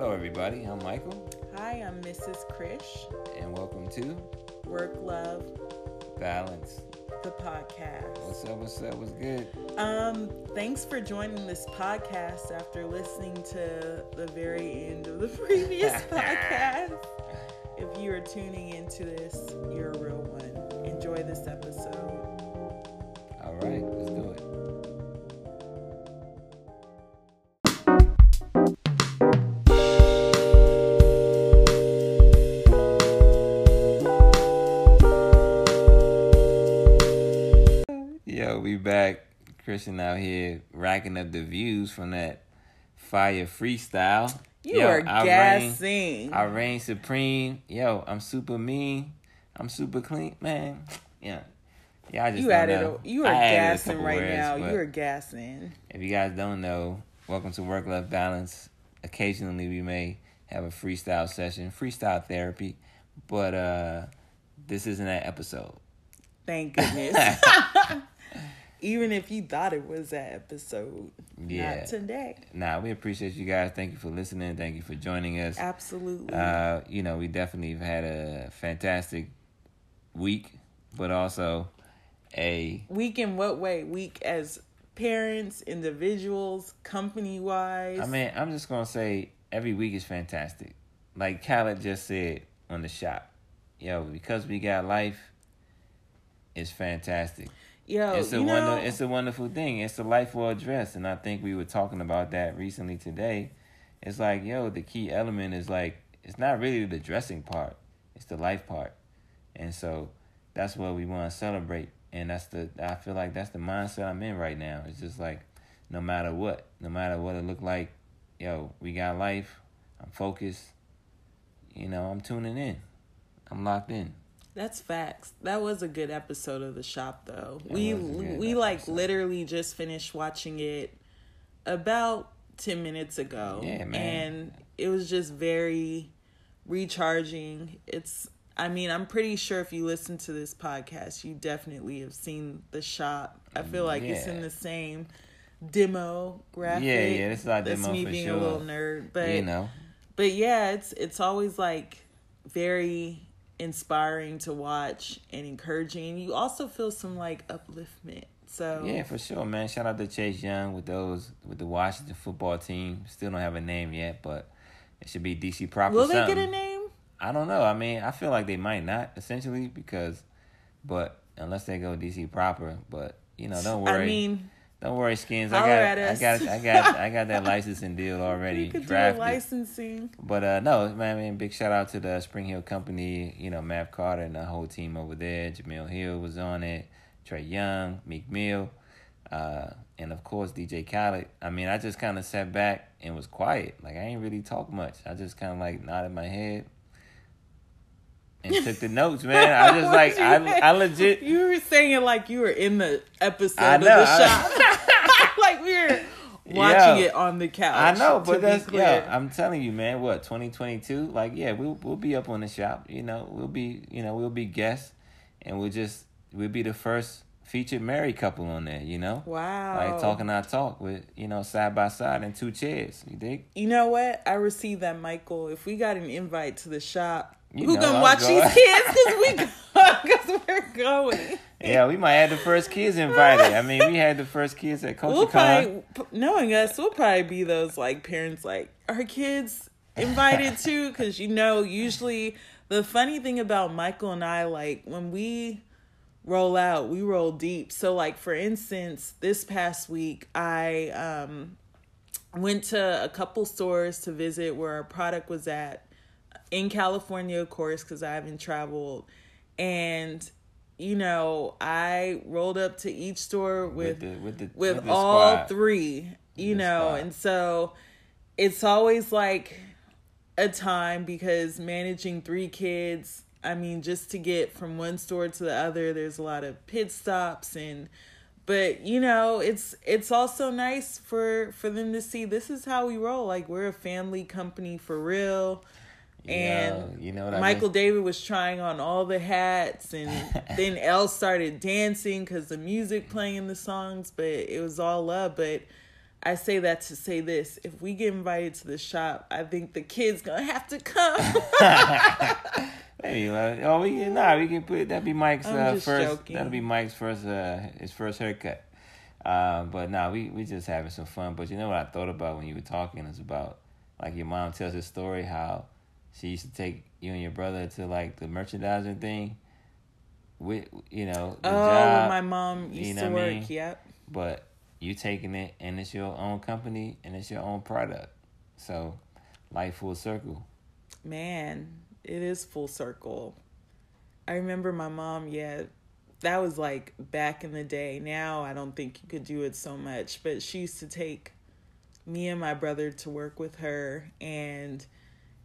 Hello, everybody. I'm Michael, Hi, I'm Mrs. Krish. and welcome to Work Love, Balance. the podcast. What's up? What's up? What's good? Um, thanks for joining this podcast after listening to the very end of the previous podcast. If you are tuning into this, you're a real one. Enjoy this episode. All right, Christian out here racking up the views from that fire freestyle. You Yo, are I reign- gassing. I reign supreme. Yo, I'm super mean. I'm super clean, man. Yeah, yeah. I just you don't added. know. A, you are gassing right words, now. You are gassing. If you guys don't know, welcome to Work Life Balance. Occasionally, we may have a freestyle session, freestyle therapy, but uh, this isn't that episode. Thank goodness. Even if you thought it was that episode, Yeah. not today. Nah, we appreciate you guys. Thank you for listening. Thank you for joining us. Absolutely. Uh, you know, we definitely have had a fantastic week, but also a week in what way? Week as parents, individuals, company wise. I mean, I'm just gonna say every week is fantastic. Like Khaled just said on the shop, yo, because we got life, it's fantastic. Yo, it's a you know, wonder, it's a wonderful thing. It's a life well dressed, and I think we were talking about that recently today. It's like, yo, the key element is like it's not really the dressing part; it's the life part, and so that's what we want to celebrate. And that's the I feel like that's the mindset I'm in right now. It's just like, no matter what, no matter what it look like, yo, we got life. I'm focused. You know, I'm tuning in. I'm locked in. That's facts. That was a good episode of the shop, though. It we we like episode. literally just finished watching it about ten minutes ago. Yeah, man. And it was just very recharging. It's. I mean, I'm pretty sure if you listen to this podcast, you definitely have seen the shop. I feel like it's in the same demo graphic. Yeah, yeah, this is our That's demo me for being sure. a little nerd, but you know, but yeah, it's it's always like very inspiring to watch and encouraging. You also feel some like upliftment. So Yeah, for sure, man. Shout out to Chase Young with those with the Washington football team. Still don't have a name yet, but it should be DC proper. will they get a name? I don't know. I mean, I feel like they might not essentially because, but unless they go DC proper, but you know, don't worry. I mean, don't worry, skins. I got, I got, I got, I got that licensing deal already you could do licensing. But uh no, man, I mean, big shout out to the Spring Hill Company, you know, Matt Carter and the whole team over there. Jemele Hill was on it, Trae Young, Meek Mill, uh, and of course DJ Khaled. I mean, I just kind of sat back and was quiet. Like I ain't really talk much. I just kind of like nodded my head and took the notes, man. I just like I, mean? I legit. You were saying it like you were in the episode I of the I- shop, like we were watching Yo, it on the couch. I know, but that's clear. yeah. I'm telling you, man. What 2022? Like, yeah, we'll we'll be up on the shop. You know, we'll be you know we'll be guests, and we'll just we'll be the first featured married couple on there. You know, wow. like talking our talk with you know side by side in two chairs. You dig? You know what? I received that, Michael. If we got an invite to the shop, You who know gonna I'm watch going. these kids? Because we, because we're going. Yeah, we might have the first kids invited. I mean, we had the first kids at We'll CultureCon. probably, knowing us, we'll probably be those like parents, like our kids invited too, because you know, usually the funny thing about Michael and I, like when we roll out, we roll deep. So, like for instance, this past week, I um went to a couple stores to visit where our product was at in California, of course, because I haven't traveled. And, you know, I rolled up to each store with with the with the with, with the all squad. three, you know, squad. and so it's always like a time because managing three kids, I mean, just to get from one store to the other, there's a lot of pit stops and but you know it's it's also nice for for them to see this is how we roll like we're a family company for real and Yo, you know Michael mean? David was trying on all the hats, and then Elle started dancing because the music playing the songs, but it was all love. But I say that to say this: if we get invited to the shop, I think the kids gonna have to come. Maybe, oh, we can, nah, we can put that'd be Mike's uh, first. joking. That'll be Mike's first, uh, his first haircut. Uh, but nah, we we just having some fun. But you know what I thought about when you were talking is about like your mom tells a story how she used to take you and your brother to like the merchandising thing. With you know the oh, job, my mom you used know to what I work. mean? Yep. but you taking it and it's your own company and it's your own product. So life full circle. Man, it is full circle. I remember my mom, yeah, that was like back in the day. Now I don't think you could do it so much, but she used to take me and my brother to work with her and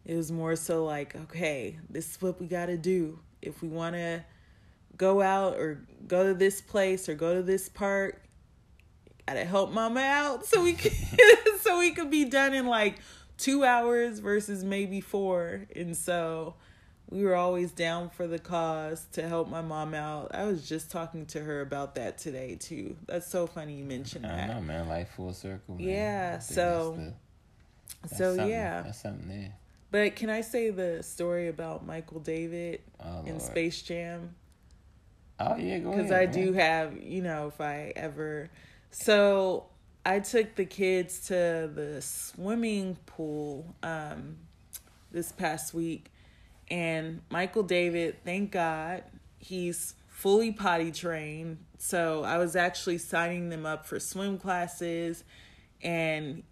it was more so like, okay, this is what we got to do. If we want to go out or go to this place or go to this park, gotta help mama out so we could so we could be done in like two hours versus maybe four and so we were always down for the cause to help my mom out i was just talking to her about that today too that's so funny you mentioned that. I know, man. Life full circle. Man. Yeah, so- that's the- that's so yeah that's something there. But can i say the story about michael david Oh, in Lord. space jam Oh yeah, go because. I do have, you know, if I ever. So I took the kids to the swimming pool um, this past week, and Michael David, thank God, he's fully potty trained. So I was actually signing them up for swim classes, and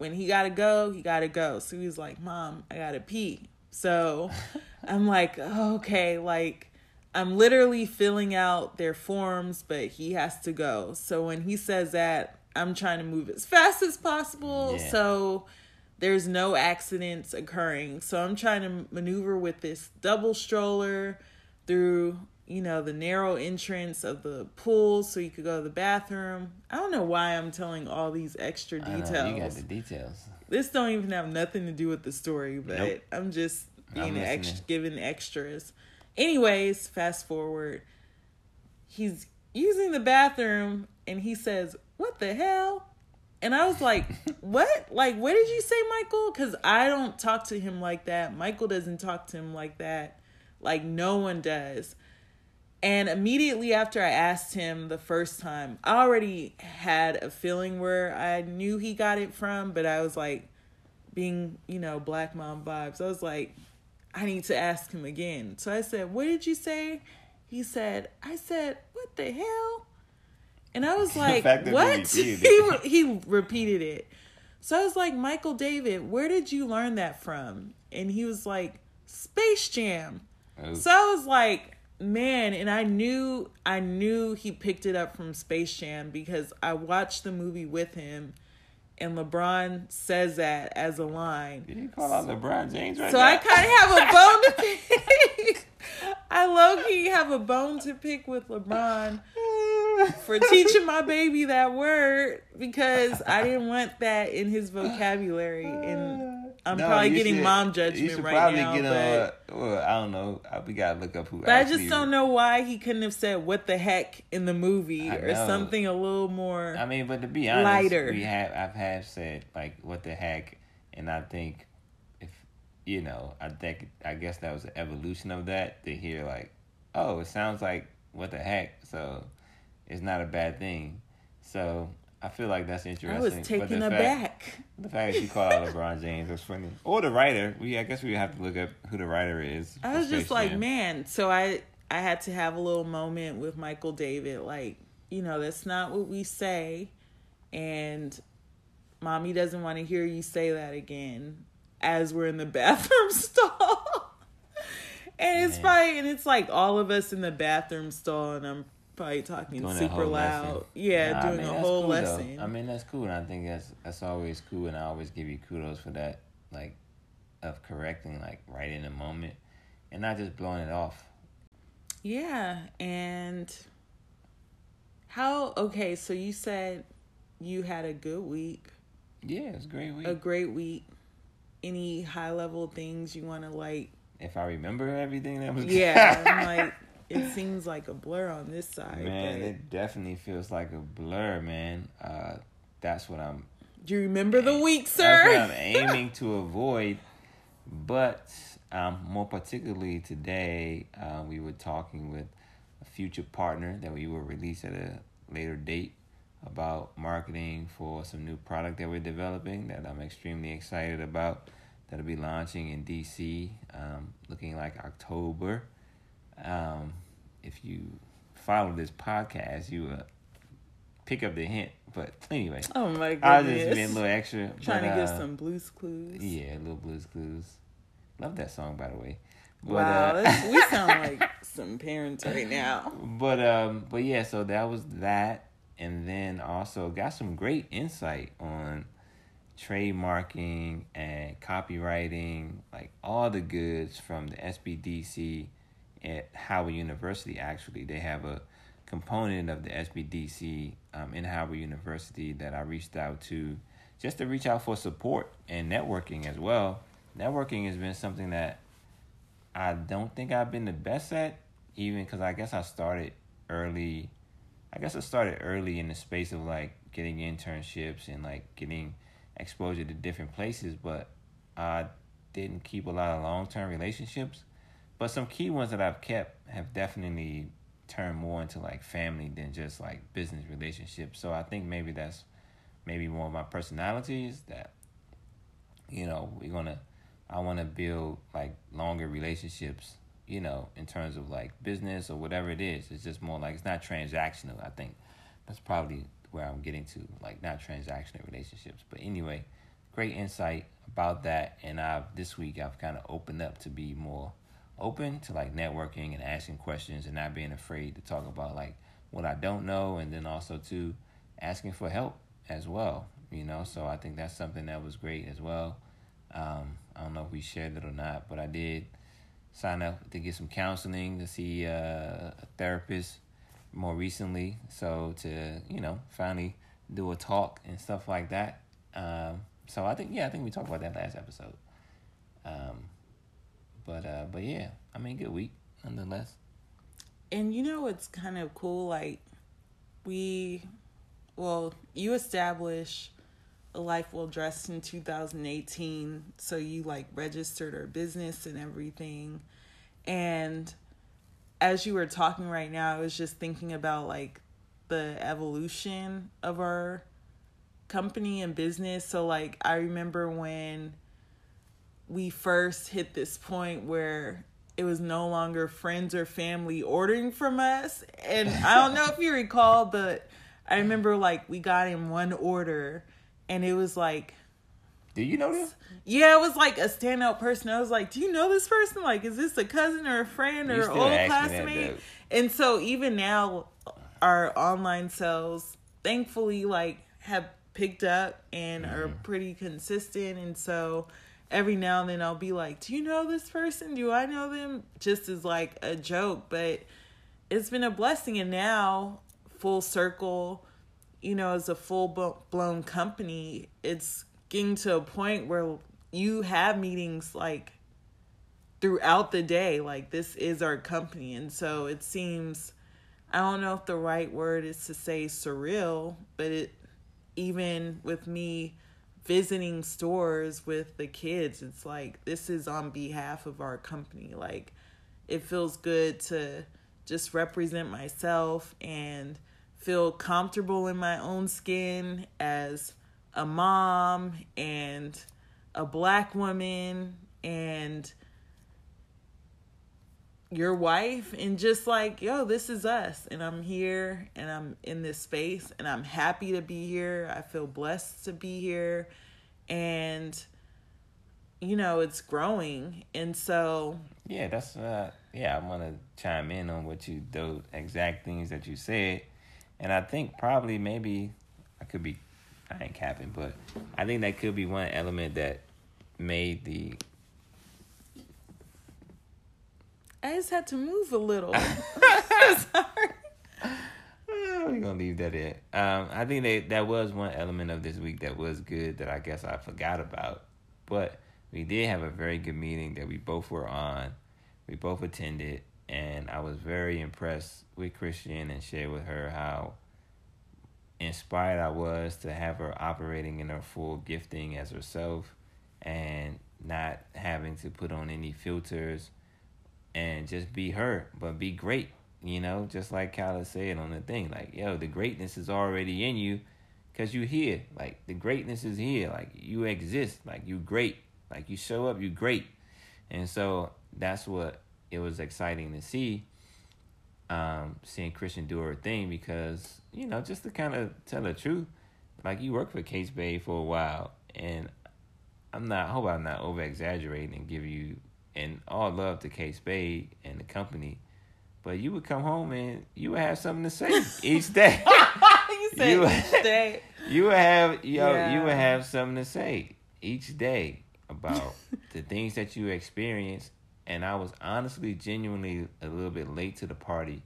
when he got to go, he got to go. So he was like, Mom, I got to pee. So I'm like, okay, like I'm literally filling out their forms, but he has to go. So when he says that, I'm trying to move as fast as possible. Yeah. So there's no accidents occurring. So I'm trying to maneuver with this double stroller through, you know, the narrow entrance of the pool so you could go to the bathroom. I don't know why I'm telling all these extra I know, details. you got the details. This don't even have nothing to do with the story, but Nope. I'm just being extra, listening. giving extras. Anyways, fast forward. He's using the bathroom and he says, "What the hell?" And I was like, "What? Like, what did you say, Michael?" Because I don't talk to him like that. Michael doesn't talk to him like that. Like no one does. And immediately after I asked him the first time, I already had a feeling where I knew he got it from, but I was like, being, you know, black mom vibes. I was like, I need to ask him again. So I said, What did you say? He said, I said, What the hell? And I was like, he What? he, he repeated it. So I was like, Michael David, where did you learn that from? And he was like, Space Jam. Oh, So I was like, man, and I knew I knew he picked it up from Space Jam because I watched the movie with him and LeBron says that as a line. did you call out LeBron James right So now? I kind of have a bone to pick. I low key have a bone to pick with LeBron for teaching my baby that word because I didn't want that in his vocabulary and I'm No, probably getting should- mom judgment right probably now. Get but, on, well, I don't know. I- We gotta look up who. but I just don't know why he couldn't have said what the heck in the movie or something a little more. I mean, but to be honest, Lighter. we have I've have said like what the heck, and I think if you know, I think I guess that was an evolution of that to hear like, oh, it sounds like what the heck, so it's not a bad thing. So I feel like that's interesting. I was taken the fact- aback. The fact that you call out LeBron James was funny, or the writer. We I guess we have to look up who the writer is. I was just like, Jam. man. So I I had to have a little moment with Michael David. Like, you know, that's not what we say, and mommy doesn't want to hear you say that again as we're in the bathroom stall. and it's Man. probably and it's like all of us in the bathroom stall, and I'm probably talking Doing super loud. lesson. Yeah, Nah, I doing mean, a whole cool, though. lesson. I mean, that's cool, and I think that's that's always cool, and I always give you kudos for that, like, of correcting, like, right in the moment, and not just blowing it off. Yeah, and how okay, so you said you had a good week, Yeah, it's a great week. a great week. Any high level things you want to like? if I remember everything that was, Yeah, I'm like it seems like a blur on this side. man, but it definitely feels like a blur, man. Uh, that's what I'm Do you remember the week, That's sir? what I'm aiming to avoid. But um, more particularly today, uh, we were talking with a future partner that we will release at a later date about marketing for some new product that we're developing that I'm extremely excited about. That'll be launching in DC, um, looking like October. Um, if you follow this podcast, you uh, pick up the hint. But anyway, oh my I was just goodness. being a little extra. Trying but, to get uh, some blues clues. Yeah, little blues clues. Love that song, by the way. But, wow, uh, we sound like some parents right now. but um, but yeah, so that was that, and then also got some great insight on trademarking and copywriting, like all the goods from the SBDC at Howard University. Actually, they have a component of the SBDC um, in Howard University that I reached out to just to reach out for support and networking as well. Networking has been something that I don't think I've been the best at, even because I guess I started early. I guess I started early in the space of like getting internships and like getting exposure to different places, but I didn't keep a lot of long term relationships. But some key ones that I've kept have definitely turned more into like family than just like business relationships. So I think maybe that's maybe more of my personality is that you know we're gonna I want to build like longer relationships, you know, in terms of like business or whatever it is. It's just more like it's not transactional. I think that's probably where I'm getting to, like not transactional relationships. But anyway, great insight about that. And I've this week I've kind of opened up to be more open to like networking and asking questions and not being afraid to talk about like what I don't know and then also to asking for help as well. You know, so I think that's something that was great as well. Um, I don't know if we shared it or not, but I did sign up to get some counseling to see uh, a therapist more recently. So to you know finally do a talk and stuff like that. Um, so I think yeah, I think we talked about that last episode. Um, but uh, but yeah, I mean, good week nonetheless. And you know it's kind of cool? Like, we, well, you establish a life well dressed in 2018. So you like registered our business and everything. And as you were talking right now, I was just thinking about like the evolution of our company and business. So, like, I remember when we first hit this point where it was no longer friends or family ordering from us. And I don't know if you recall, but I remember like we got in one order and it was like, Do you know this? yeah, it was like a standout person. I was like, do you know this person? Like, is this a cousin or a friend or old ask me that, classmate? and so even now, our online sales, thankfully, like have picked up and are Mm-hmm. pretty consistent. And so every now and then I'll be like, do you know this person? Do I know them? Just as like a joke, but it's been a blessing. And now, full circle, you know, as a full blown company, it's getting to a point where you have meetings like throughout the day. Like, this is our company. And so it seems, I don't know if the right word is to say surreal, but it, even with me visiting stores with the kids, it's like, this is on behalf of our company. Like, it feels good to just represent myself and feel comfortable in my own skin as a mom and a black woman and your wife and just like yo this is us. And i'm here and i'm in this space and i'm happy to be here. I feel blessed to be here. And you know it's growing. And so Yeah, that's uh yeah, I want to chime in on what you those exact things that you said. And I think probably maybe I could be I ain't capping, but I think that could be one element that made the i just had to move a little sorry we're gonna leave that in. Um, I think that that was one element of this week that was good that I guess I forgot about. But we did have a very good meeting that we both were on. We both attended, and I was very impressed with Christian and shared with her how inspired I was to have her operating in her full gifting as herself and not having to put on any filters and just be her, but be great. You know, just like Khaled said on the thing, like, yo, the greatness is already in you because you here. Like, the greatness is here. Like, you exist. Like, you great. Like, you show up, you great. And so that's what it was exciting to see um, seeing Christian do her thing because, you know, just to kind of tell the truth, like you worked for Kate Spade for a while, and I'm not, I hope I'm not over exaggerating and give you, and all love to Kate Spade and the company, but you would come home and you would have something to say each day. you said You- each day. you would have, yo, Yeah. you would have something to say each day about the things that you experience. And I was honestly, genuinely a little bit late to the party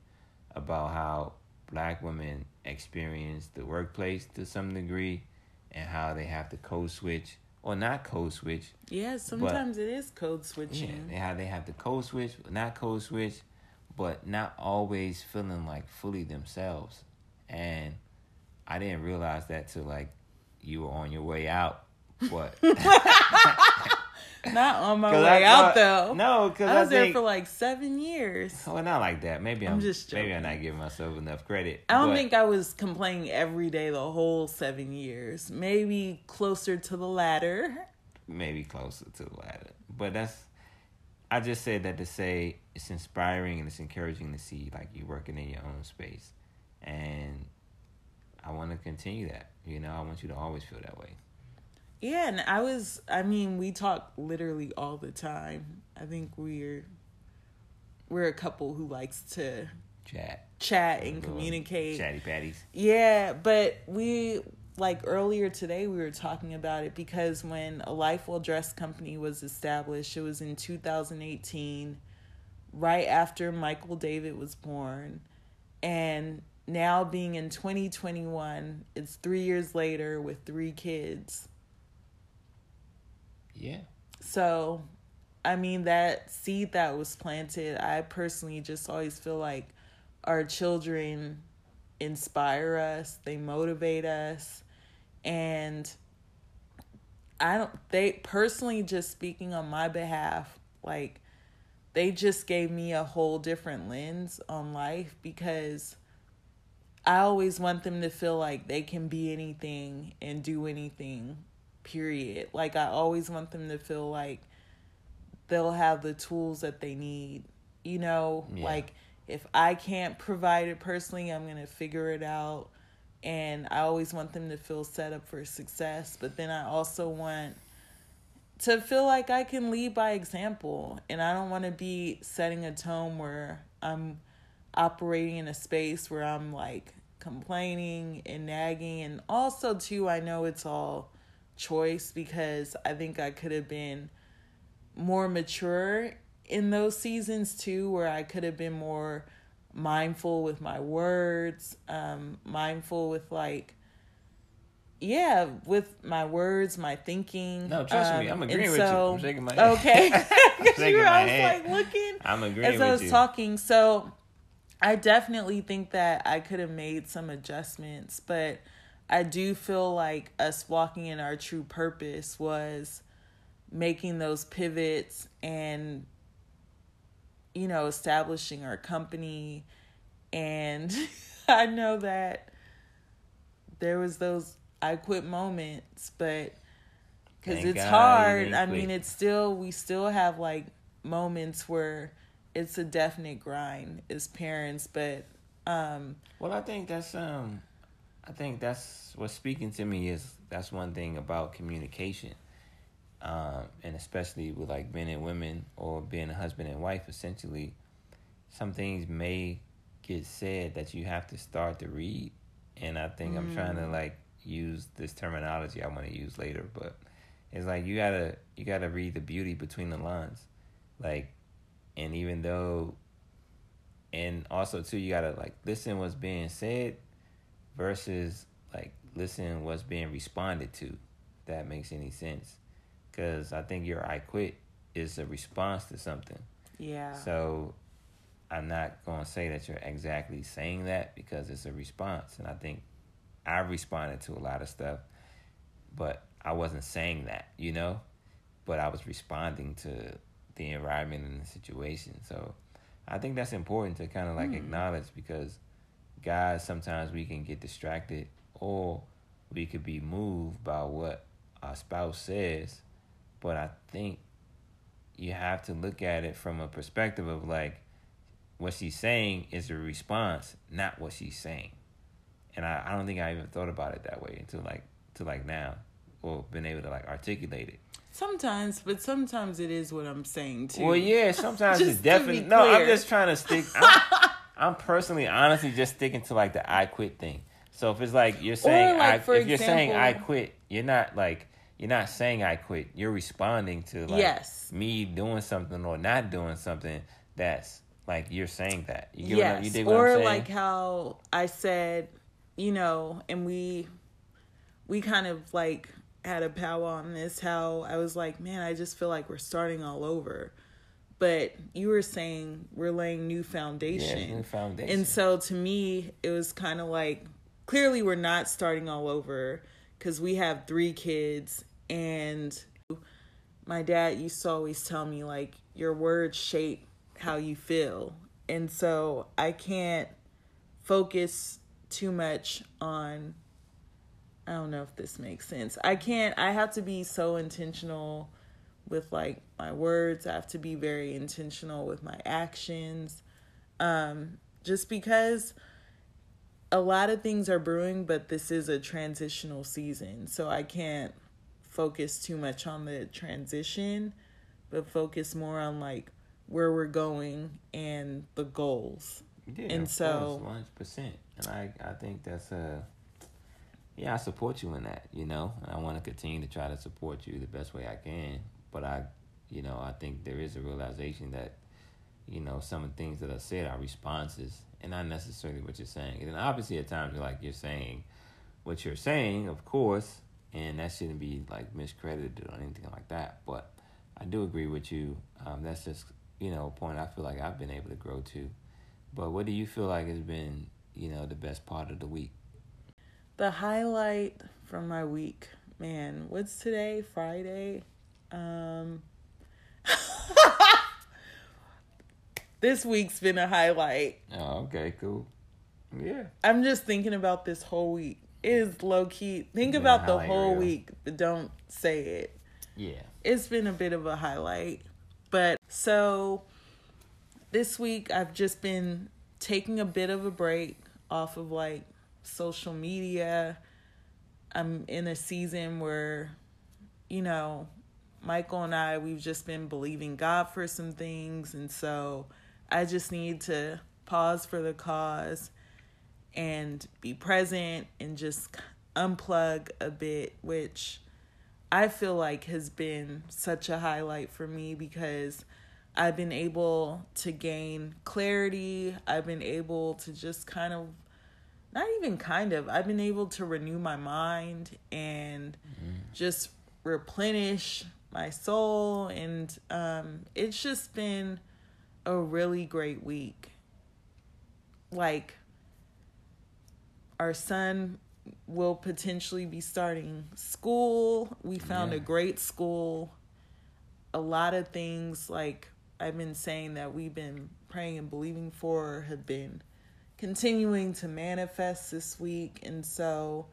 about how black women experience the workplace to some degree and how they have to code switch or not code switch. Yeah, sometimes it is code switching. Yeah, how they have the code switch, not code switch, but not always feeling like fully themselves. And I didn't realize that till like you were on your way out. But Not on my way I out though. No, because I I, was there for like seven years. well, not like that. Maybe I'm, I'm just maybe I'm not giving myself enough credit. I don't but think I was complaining every day the whole seven years. Maybe closer to the latter. maybe closer to the latter. But that's I just said that to say it's inspiring and it's encouraging to see like you working in your own space, and I want to continue that. You know, I want you to always feel that way. Yeah, and I was I mean, we talk literally all the time. I think we're we're a couple who likes to Chat, chat and communicate. chatty patties. Yeah, but we like earlier today we were talking about it because when a Life Well Dress company was established, it was in 2018, right after Michael David was born, and now being in 2021, it's three years later with three kids. Yeah, So, I mean, that seed that was planted, I personally just always feel like our children inspire us, they motivate us, and I don't, they personally, just speaking on my behalf, like, they just gave me a whole different lens on life because I always want them to feel like they can be anything and do anything, period. Like, I always want them to feel like they'll have the tools that they need. You know, Yeah. like, if I can't provide it personally, I'm going to figure it out. And I always want them to feel set up for success. But then I also want to feel like I can lead by example. And I don't want to be setting a tone where I'm operating in a space where I'm like complaining and nagging. And also, too, I know it's all choice because I think I could have been more mature in those seasons too, where I could have been more mindful with my words, um, mindful with like, yeah, with my words, my thinking. No, trust me, Um, I'm agreeing with you. I'm shaking my head. Okay, I'm 'Cause shaking you were, my I was head. like looking I'm agreeing as I was you. talking. So I definitely think that I could have made some adjustments, but I do feel like us walking in our true purpose was making those pivots and you know establishing our company and I know that there was those I quit moments, but because it's God hard. I mean, it's still we still have like moments where it's a definite grind as parents, but um Well, I think that's um, I think that's what's speaking to me is that's one thing about communication, um, and especially with like men and women or being a husband and wife. Essentially, some things may get said that you have to start to read, and I think I'm trying to like use this terminology I want to use later, but it's like you gotta you gotta read the beauty between the lines, like, and even though and also too you gotta like listen what's being said versus like listen what's being responded to if that makes any sense because i think your i quit is a response to something yeah. so i'm not going to say that you're exactly saying that because it's a response and i think I responded to a lot of stuff, but I wasn't saying that, you know, but I was responding to the environment and the situation. So I think that's important to kind of like mm. acknowledge because guys sometimes we can get distracted or we could be moved by what our spouse says, but I think you have to look at it from a perspective of like what she's saying is a response, not what she's saying. And I, I don't think I even thought about it that way until like to like now, or been able to like articulate it. Sometimes, but sometimes it is what I'm saying too. Well, yeah, sometimes it's definitely no. I'm just trying to stick. I'm, I'm, personally, honestly, just sticking to like the I quit thing. So if it's like you're saying, like, I, if example, you're saying I quit, you're not like you're not saying I quit. You're responding to like yes. me doing something or not doing something that's like you're saying that. You yes. what, you or like how I said, you know, and we we kind of like had a powwow on this how I was like, man, I just feel like we're starting all over. But you were saying we're laying new foundation. Yeah, new foundation. And so to me, it was kind of like clearly we're not starting all over because we have three kids and my dad used to always tell me like your words shape how you feel. And so I can't focus too much on I don't know if this makes sense. I can't I have to be so intentional with like my words. I have to be very intentional with my actions. Um just because a lot of things are brewing, but this is a transitional season. So I can't focus too much on the transition, but focus more on like where we're going and the goals. Yeah, and so one hundred percent. And I I think that's a yeah I support you in that. You know, I want to continue to try to support you the best way I can. But I, you know, I think there is a realization that you know some of the things that I said are responses and not necessarily what you're saying. And obviously at times you're like you're saying what you're saying, of course, and that shouldn't be like miscredited or anything like that. But I do agree with you. Um, that's just you know, a point I feel like I've been able to grow to. But what do you feel like has been, you know, the best part of the week? The highlight from my week, man, what's today? Friday? Um This week's been a highlight. Oh, okay, cool. Yeah. I'm just thinking about this whole week. It is low key. Think about the whole week, but don't say it. Yeah. It's been a bit of a highlight. But so this week I've just been taking a bit of a break off of like social media. I'm in a season where, you know, Michael and I, we've just been believing God for some things. And so I just need to pause for the cause and be present and just unplug a bit, which I feel like has been such a highlight for me because I've been able to gain clarity. I've been able to just kind of, not even kind of, I've been able to renew my mind and mm-hmm. just replenish my soul. And um, it's just been a really great week. Like, our son will potentially be starting school. We found yeah. a great school. A lot of things like I've been saying that we've been praying and believing for have been continuing to manifest this week. And so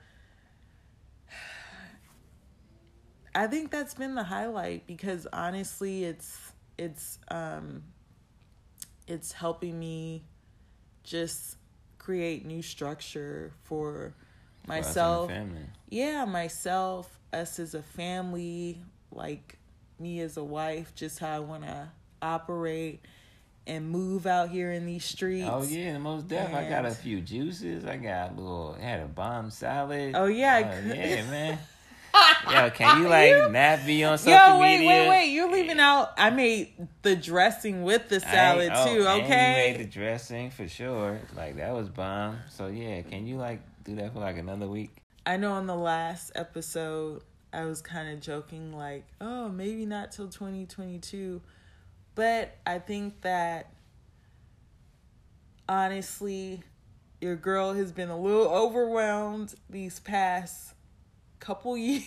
I think that's been the highlight because honestly it's it's um it's helping me just create new structure for myself yeah myself us as a family like me as a wife just how i want to operate and move out here in these streets. Oh yeah, the most definitely. I got a few juices. I got a little had a bomb salad. Oh yeah, uh, yeah, man. Yo, can you like you? not be on social Yo, wait, media? wait, wait! You're leaving out. I made the dressing with the salad oh, too. Okay, you made the dressing for sure. Like that was bomb. So yeah, can you like do that for like another week? I know on the last episode I was kind of joking like, oh, maybe not till 2022. But I think that honestly your girl has been a little overwhelmed these past couple years,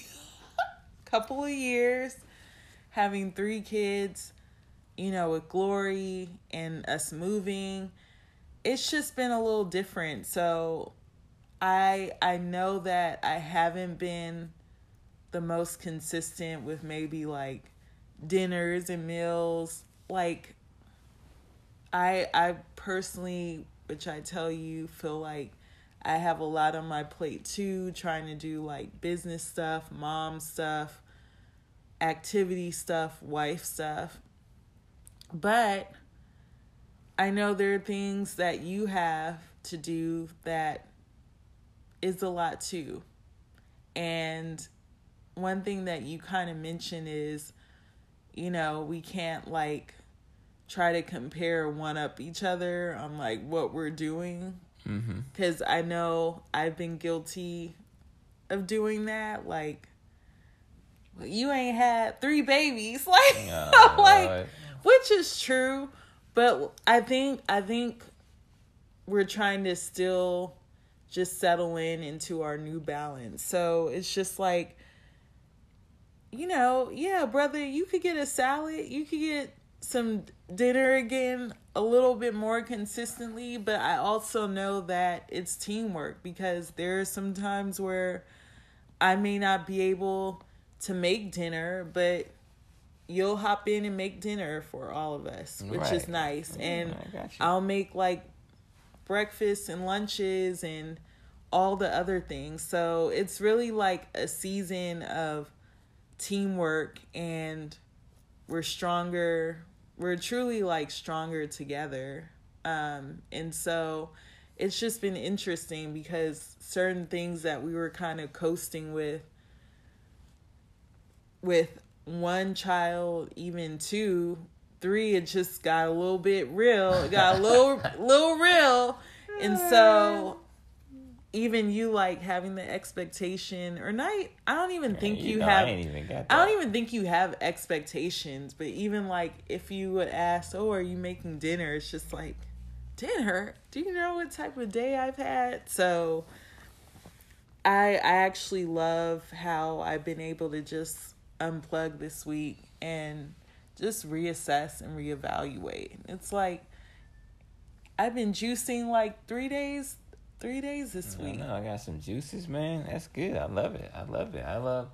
couple of years, having three kids, you know, with Glory and us moving. It's just been a little different. So I I know that I haven't been the most consistent with maybe like dinners and meals like I I personally which I tell you feel like I have a lot on my plate too trying to do like business stuff, mom stuff, activity stuff, wife stuff. But I know there are things that you have to do that is a lot too. And one thing that you kind of mentioned is, you know, we can't like try to compare one up each other on like what we're doing. Mm-hmm. Because I know I've been guilty of doing that. Like, well, you ain't had three babies, like, like, Lord. which is true. But I think I think we're trying to still just settle in into our new balance. So it's just like, you know, yeah, brother, you could get a salad, you could get some dinner again a little bit more consistently, but I also know that it's teamwork because there are some times where I may not be able to make dinner, but you'll hop in and make dinner for all of us, which is nice. Mm, and got you. I'll make like breakfasts and lunches and all the other things. So it's really like a season of teamwork and we're stronger. We're truly like stronger together. Um and so it's just been interesting because certain things that we were kind of coasting with with one child, even two, three, it just got a little bit real. It got a little little real. And so even you like having the expectation or not I don't even think you, know, have I ain't even got that. I don't even think you have expectations, but even like if you would ask, "Oh, are you making dinner?" It's just like, "Dinner? Do you know what type of day I've had?" So I I actually love how I've been able to just unplug this week and just reassess and reevaluate. It's like I've been juicing like 3 days 3 days this week. know I got some juices, man. That's good. I love it. I love it. I love,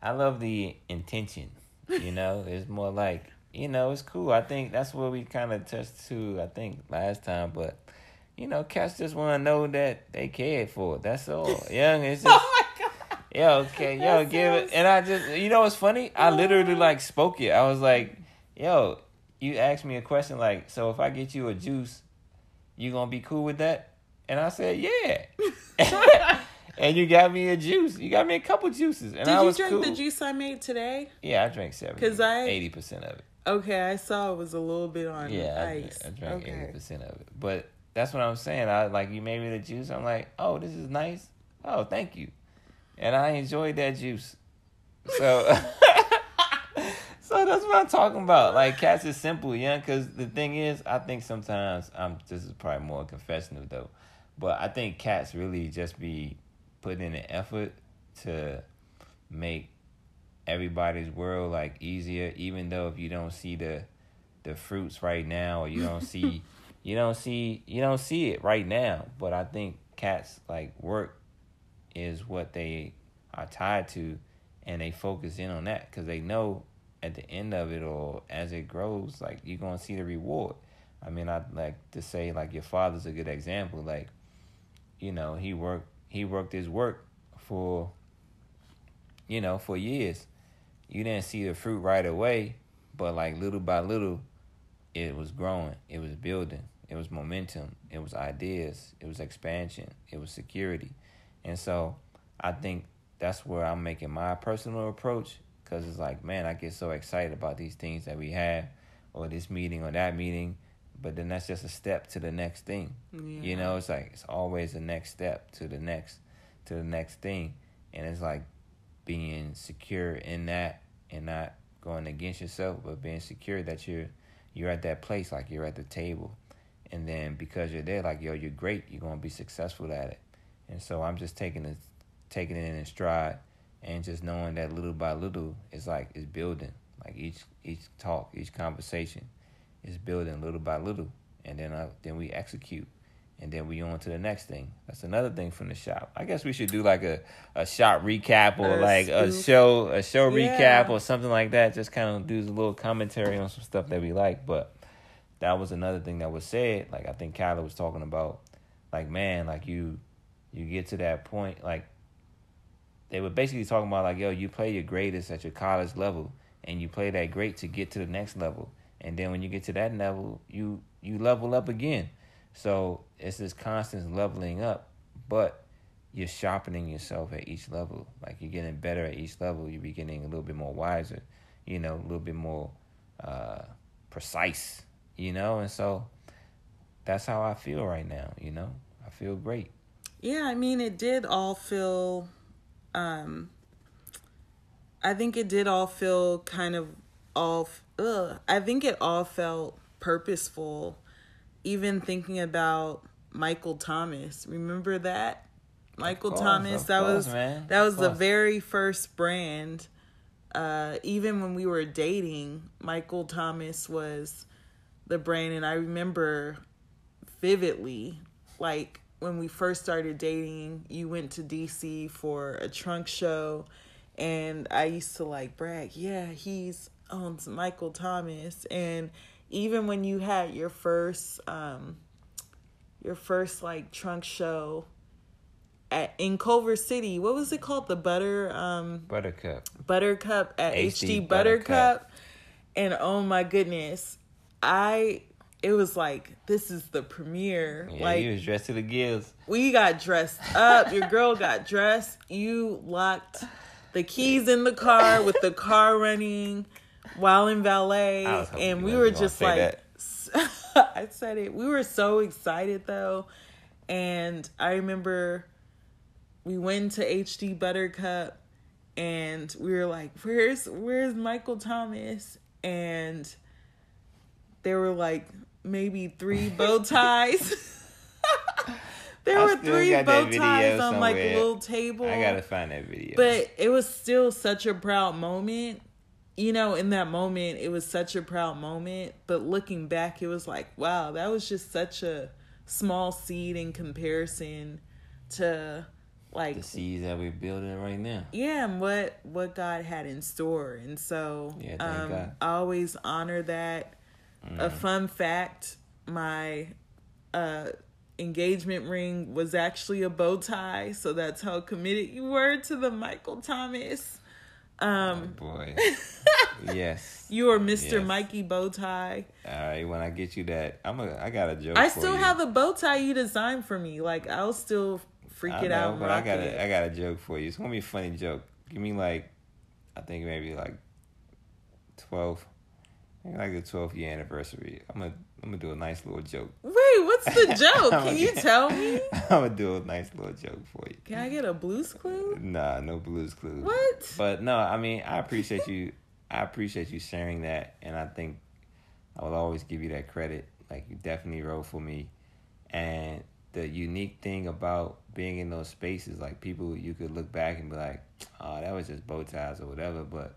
I love the intention. You know, it's more like you know, it's cool. I think that's what we kind of touched to. I think last time, but you know, cats just want to know that they cared for. That's all. Young, it's oh just. Oh my god. Yo, okay, yo, That give it. And I just, you know what's funny? I literally like spoke it. I was like, yo, you asked me a question like, so if I get you a juice, you gonna be cool with that? And I said, yeah. and you got me a juice. You got me a couple juices, and Did I you drink cool. the juice I made today? Yeah, I drank because I- eighty percent of it. Okay, I saw it was a little bit on Yeah, I, ice. I drank eighty okay. percent of it. But that's what I'm saying. I like you made me the juice. I'm like, oh, this is nice. Oh, thank you. And I enjoyed that juice. So, so that's what I'm talking about. Like cats is simple, yeah. Because the thing is, I think sometimes I'm. This is probably more confessional though, but I think cats really just be putting in an effort to make everybody's world like easier even though if you don't see the the fruits right now or you don't see you don't see you don't see it right now. But i think cats like work is what they are tied to and they focus in on that because they know at the end of it or as it grows like you're gonna see the reward. I mean i'd like to say like your father's a good example like you know he worked he worked his work for you know for years. You didn't see the fruit right away, but like little by little, it was growing, it was building, it was momentum, it was ideas, it was expansion, it was security. And so I think that's where I'm making my personal approach because it's like, man, I get so excited about these things that we have or this meeting or that meeting, but then that's just a step to the next thing. You know, it's like it's always the next step to the next to the next thing. And it's like being secure in that and not going against yourself, but being secure that you're you're at that place, like you're at the table, and then because you're there, like yo, you're great. You're gonna be successful at it. And so I'm just taking it, taking it in stride, and just knowing that little by little, it's like it's building. Like each each talk, each conversation, is building little by little, and then I, then we execute, and then we on to the next thing. That's another thing from the shop. I guess we should do like a, a shop recap or A like a show a show Yeah. recap or something like that. Just kind of do a little commentary on some stuff that we like. But that was another thing that was said. Like I think Kyler was talking about, like man, like you you get to that point like they were basically talking about like yo you play your greatest at your college level and you play that great to get to the next level and then when you get to that level you you level up again so it's this constant leveling up but you're sharpening yourself at each level like you're getting better at each level you're getting a little bit more wiser you know a little bit more uh precise you know and so that's how i feel right now you know i feel great Yeah, I mean, it did all feel. Um, I think it did all feel kind of all. Ugh, I think it all felt purposeful. Even thinking about Michael Thomas, remember that Michael course, Thomas? That course, was man. that was the very first brand. Uh, even when we were dating, Michael Thomas was the brand, and I remember vividly, like when we first started dating, you went to DC for a trunk show, and I used to like brag, yeah, he's owns Michael Thomas, and even when you had your first, um, your first like trunk show at in Culver City, what was it called? The Butter, um, buttercup Buttercup at HD HD, Buttercup. Buttercup. And oh my goodness, I it was like this is the premiere. Yeah, like you was dressed to the gills. we got dressed up. Your girl got dressed. You locked the keys in the car with the car running while in valet, I was hoping and we were just like, I said it. We were so excited though, and I remember we went to HD Buttercup, and we were like, "Where's Where's Michael Thomas?" And there were like maybe three bow ties. there I were three bow ties on like a little table. I gotta find that video. But it was still such a proud moment. You know, in that moment, it was such a proud moment. But looking back, it was like, wow, that was just such a small seed in comparison to like the seeds that we're building right now. yeah and what what god had in store and so Yeah, thank um God. i always honor that a fun fact my uh engagement ring was actually a bow tie so that's how committed you were to the michael thomas um Boy. yes. you are mr Yes. mikey bow tie All right, when I get you that, I'm a. I got a joke. i for still you. have a bow tie you designed for me like i'll still freak I it know, out but I got a, I got a joke for you. It's gonna be a funny joke. Give me like, I think maybe like twelve, maybe like the twelfth year anniversary. I'm gonna I'm gonna do a nice little joke. wait what's the joke can you tell me I'm gonna do a nice little joke for you. Can I get a blues clue? Nah, no blues clues. What? But no, I mean, I appreciate you. I appreciate you sharing that, and I think I will always give you that credit. Like you definitely wrote for me, and the unique thing about being in those spaces, like people, you could look back and be like, "Oh, that was just bow ties or whatever," but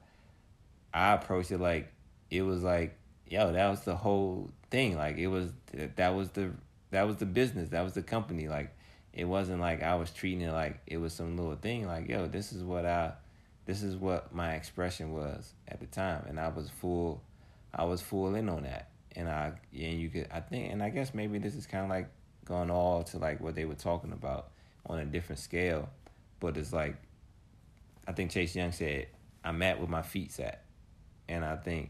I approached it like it was like, yo, that was the whole thing. Like it was that was the that was the business. That was the company. Like it wasn't like I was treating it like it was some little thing. Like yo, this is what I, this is what my expression was at the time, and I was full, I was full in on that. And I and you could I think and I guess maybe this is kind of like going all to like what they were talking about on a different scale, but it's like I think Chase Young said I'm at where my feet's at, and I think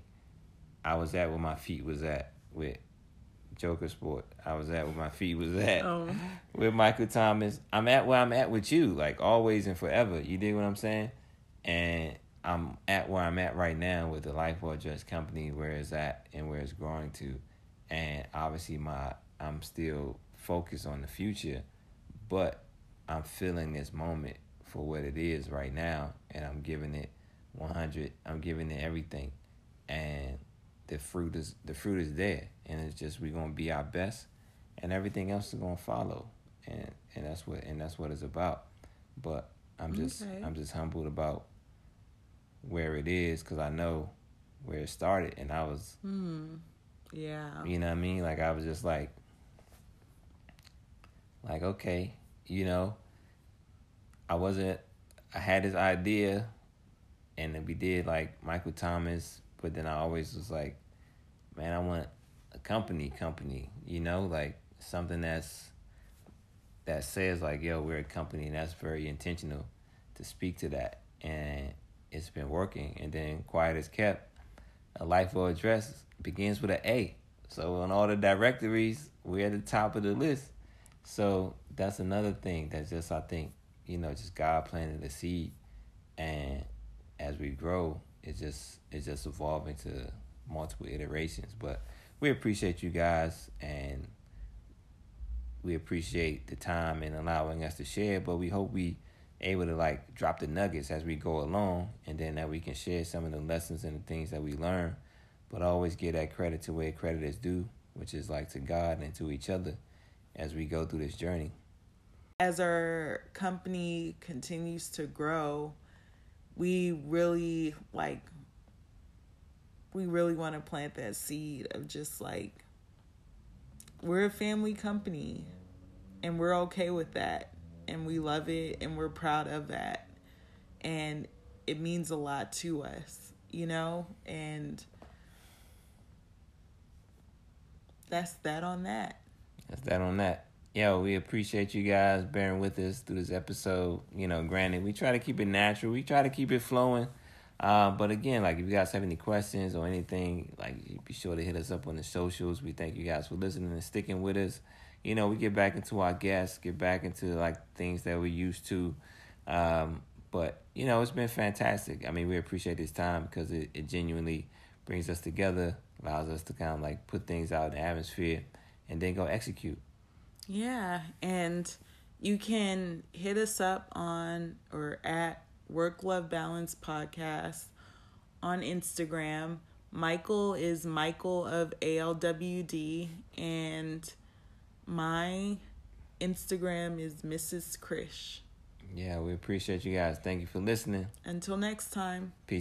I was at where my feet was at with Joker Sport. I was at where my feet was at Oh. with Michael Thomas. I'm at where I'm at with you, like always and forever. You dig what I'm saying? And I'm at where I'm at right now with the Life Well Dress Company, where it's at and where it's growing to. And obviously, my I'm still focused on the future, but I'm feeling this moment for what it is right now, and I'm giving it 100. I'm giving it everything, and the fruit is the fruit is there, and it's just we're gonna be our best, and everything else is gonna follow, and and that's what and that's what it's about. But I'm just Okay. I'm just humbled about where it is because I know where it started, and I was Hmm. Yeah. you know what I mean? Like I was just like like okay, you know, I wasn't I had this idea and then we did like Michael Thomas, but then I always was like, man, I want a company company, you know, like something that's that says like, yo, we're a company and that's very intentional to speak to that. And it's been working. And then Quiet is Kept, a life or address begins with an A. So on all the directories, we're at the top of the list. So that's another thing that's just I think, you know, just God planted the seed and as we grow, it's just it's just evolving to multiple iterations. But we appreciate you guys and we appreciate the time and allowing us to share, but we hope we able to like drop the nuggets as we go along and then that we can share some of the lessons and the things that we learn but always give that credit to where credit is due which is like to god and to each other as we go through this journey As our company continues to grow, we really like we really want to plant that seed of just like we're a family company and we're okay with that and we love it and we're proud of that. And it means a lot to us you know? And that's that on that. That's that on that yo we appreciate you guys bearing with us through this episode you know granted we try to keep it natural we try to keep it flowing uh, but again, like if you guys have any questions or anything, like be sure to hit us up on the socials. We thank you guys for listening and sticking with us. You know, we get back into our guests, get back into like things that we're used to. Um, but you know, it's been fantastic. I mean, we appreciate this time because it, it genuinely brings us together, allows us to kind of like put things out in the atmosphere, and then go execute. Yeah, and you can hit us up on or at Work Love Balance Podcast on Instagram. Michael is Michael of ALWD, and my Instagram is Mrs. Krish. Yeah, we appreciate you guys. Thank you for listening. Until next time. Peace.